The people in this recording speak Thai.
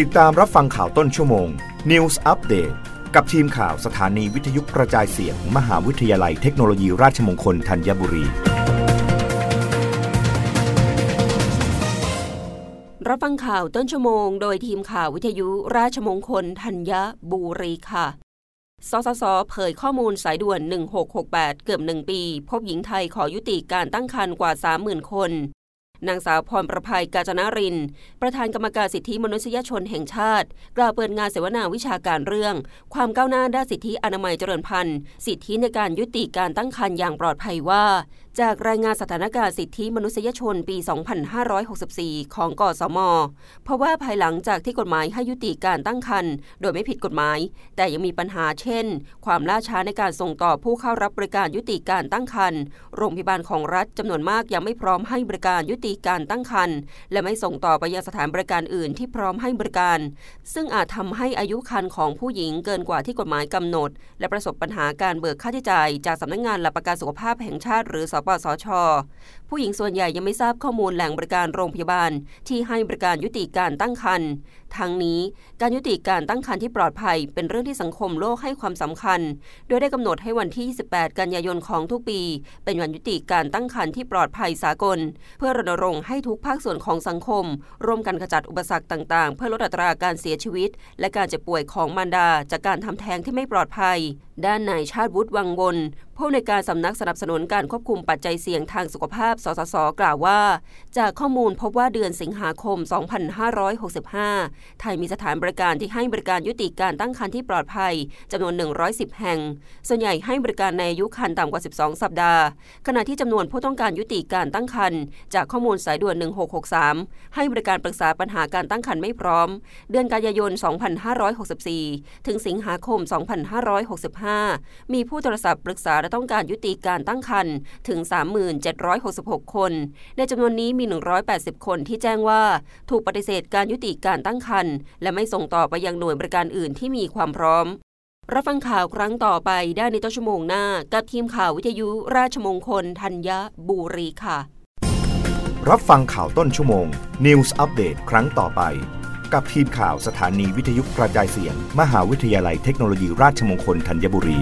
ติดตามรับฟังข่าวต้นชั่วโมง News Update กับทีมข่าวสถานีวิทยุกระจายเสียงมหาวิทยาลัยเทคโนโลยีราชมงคลธัญบุรี รับฟังข่าวต้นชั่วโมง โดยทีมข่าววิทยุราชมงคลธัญบุรีค่ะ สสส เผยข้อมูลสายด่วน 1668 เกือบหนึ่งปี พบหญิงไทยขอยุติการตั้งครรภ์กว่า 30,000 คน นางสาวพรประภัยกาญจนาริน ประธานกรรมการสิทธิมนุษยชนแห่งชาติ กล่าวเปิดงานเสวนาวิชาการเรื่อง ความก้าวหน้าด้านสิทธิอนามัยเจริญพันธุ์ สิทธิในการยุติการตั้งครรภ์อย่างปลอดภัยว่าจากรายงานสถานการณ์สิทธิมนุษยชนปี 2564 ของกสม เพราะว่าภายหลังจากที่กฎหมายให้ยุติการตั้งครรภ์โดยไม่ผิดกฎหมาย แต่ยังมีปัญหาเช่น ความล่าช้าในการส่งต่อผู้เข้ารับบริการยุติการตั้งครรภ์โรงพยาบาลของรัฐจำนวนมากยังไม่พร้อมให้บริการยุติการตั้งครรภ์และไม่ส่งต่อไปยังสถานบริการอื่นที่พร้อมให้บริการ ซึ่งอาจทำให้อายุครรภ์ของผู้หญิงเกินกว่าที่กฎหมายกำหนด และประสบปัญหาการเบิกค่าใช้จ่ายจากสำนักงงานหลักประกันสุขภาพแห่งชาติหรือสปสช ผู้หญิงส่วนใหญ่ยังไม่ทราบข้อมูลแหล่งบริการโรงพยาบาล ที่ให้บริการยุติการตั้งครรภ์ทั้งนี้การยุติการตั้งครรภ์ที่ปลอดภัย เป็นเรื่องที่สังคมโลกให้ความสำคัญ โดยได้กำหนดให้วันที่ 28 กันยายนของทุกปี เป็นวันยุติการตั้งครรภ์ที่ปลอดภัยสากล เพื่อรณรงค์ให้ทุกภาคส่วนของสังคม ร่วมกันขจัดอุปสรรคต่างๆ เพื่อลดอัตราการเสียชีวิต และการเจ็บป่วยของมารดา จากการทำแท้งที่ไม่ปลอดภัย ด้านนายชาติวุฒิวังวนผู้ในการสำนักสนับสนุนการควบคุมปัจจัยเสี่ยงทางสุขภาพ สสส กล่าวว่า จากข้อมูลพบว่าเดือนสิงหาคม 2565 ไทยมีสถานบริการที่ให้บริการยุติการตั้งครรภ์ที่ปลอดภัยจำนวน 110 แห่ง ส่วนใหญ่ให้บริการในอายุครรภ์ต่ำกว่า 12 สัปดาห์ ขณะที่จำนวนผู้ต้องการยุติการตั้งครรภ์จากข้อมูลสายด่วน 1663 ให้บริการปรึกษาปัญหาการตั้งครรภ์ไม่พร้อม เดือนกันยายน 2564 ถึงสิงหาคม 2565 มีผู้โทรศัพท์ปรึกษาต้องการยุติการตั้งครรภ์ถึง 3766 คน ในจำนวนนี้มี 180 คนที่แจ้งว่า ถูกปฏิเสธการยุติการตั้งครรภ์และไม่ส่งต่อไปยังหน่วยบริการอื่นที่มีความพร้อม รับฟังข่าวครั้งต่อไปได้ในต้นชั่วโมงหน้า กับทีมข่าววิทยุราชมงคลธัญบุรีค่ะ รับฟังข่าวต้นชั่วโมง News อัปเดตครั้งต่อไปกับทีมข่าวสถานีวิทยุกระจายเสียง มหาวิทยาลัยเทคโนโลยีราชมงคลธัญบุรี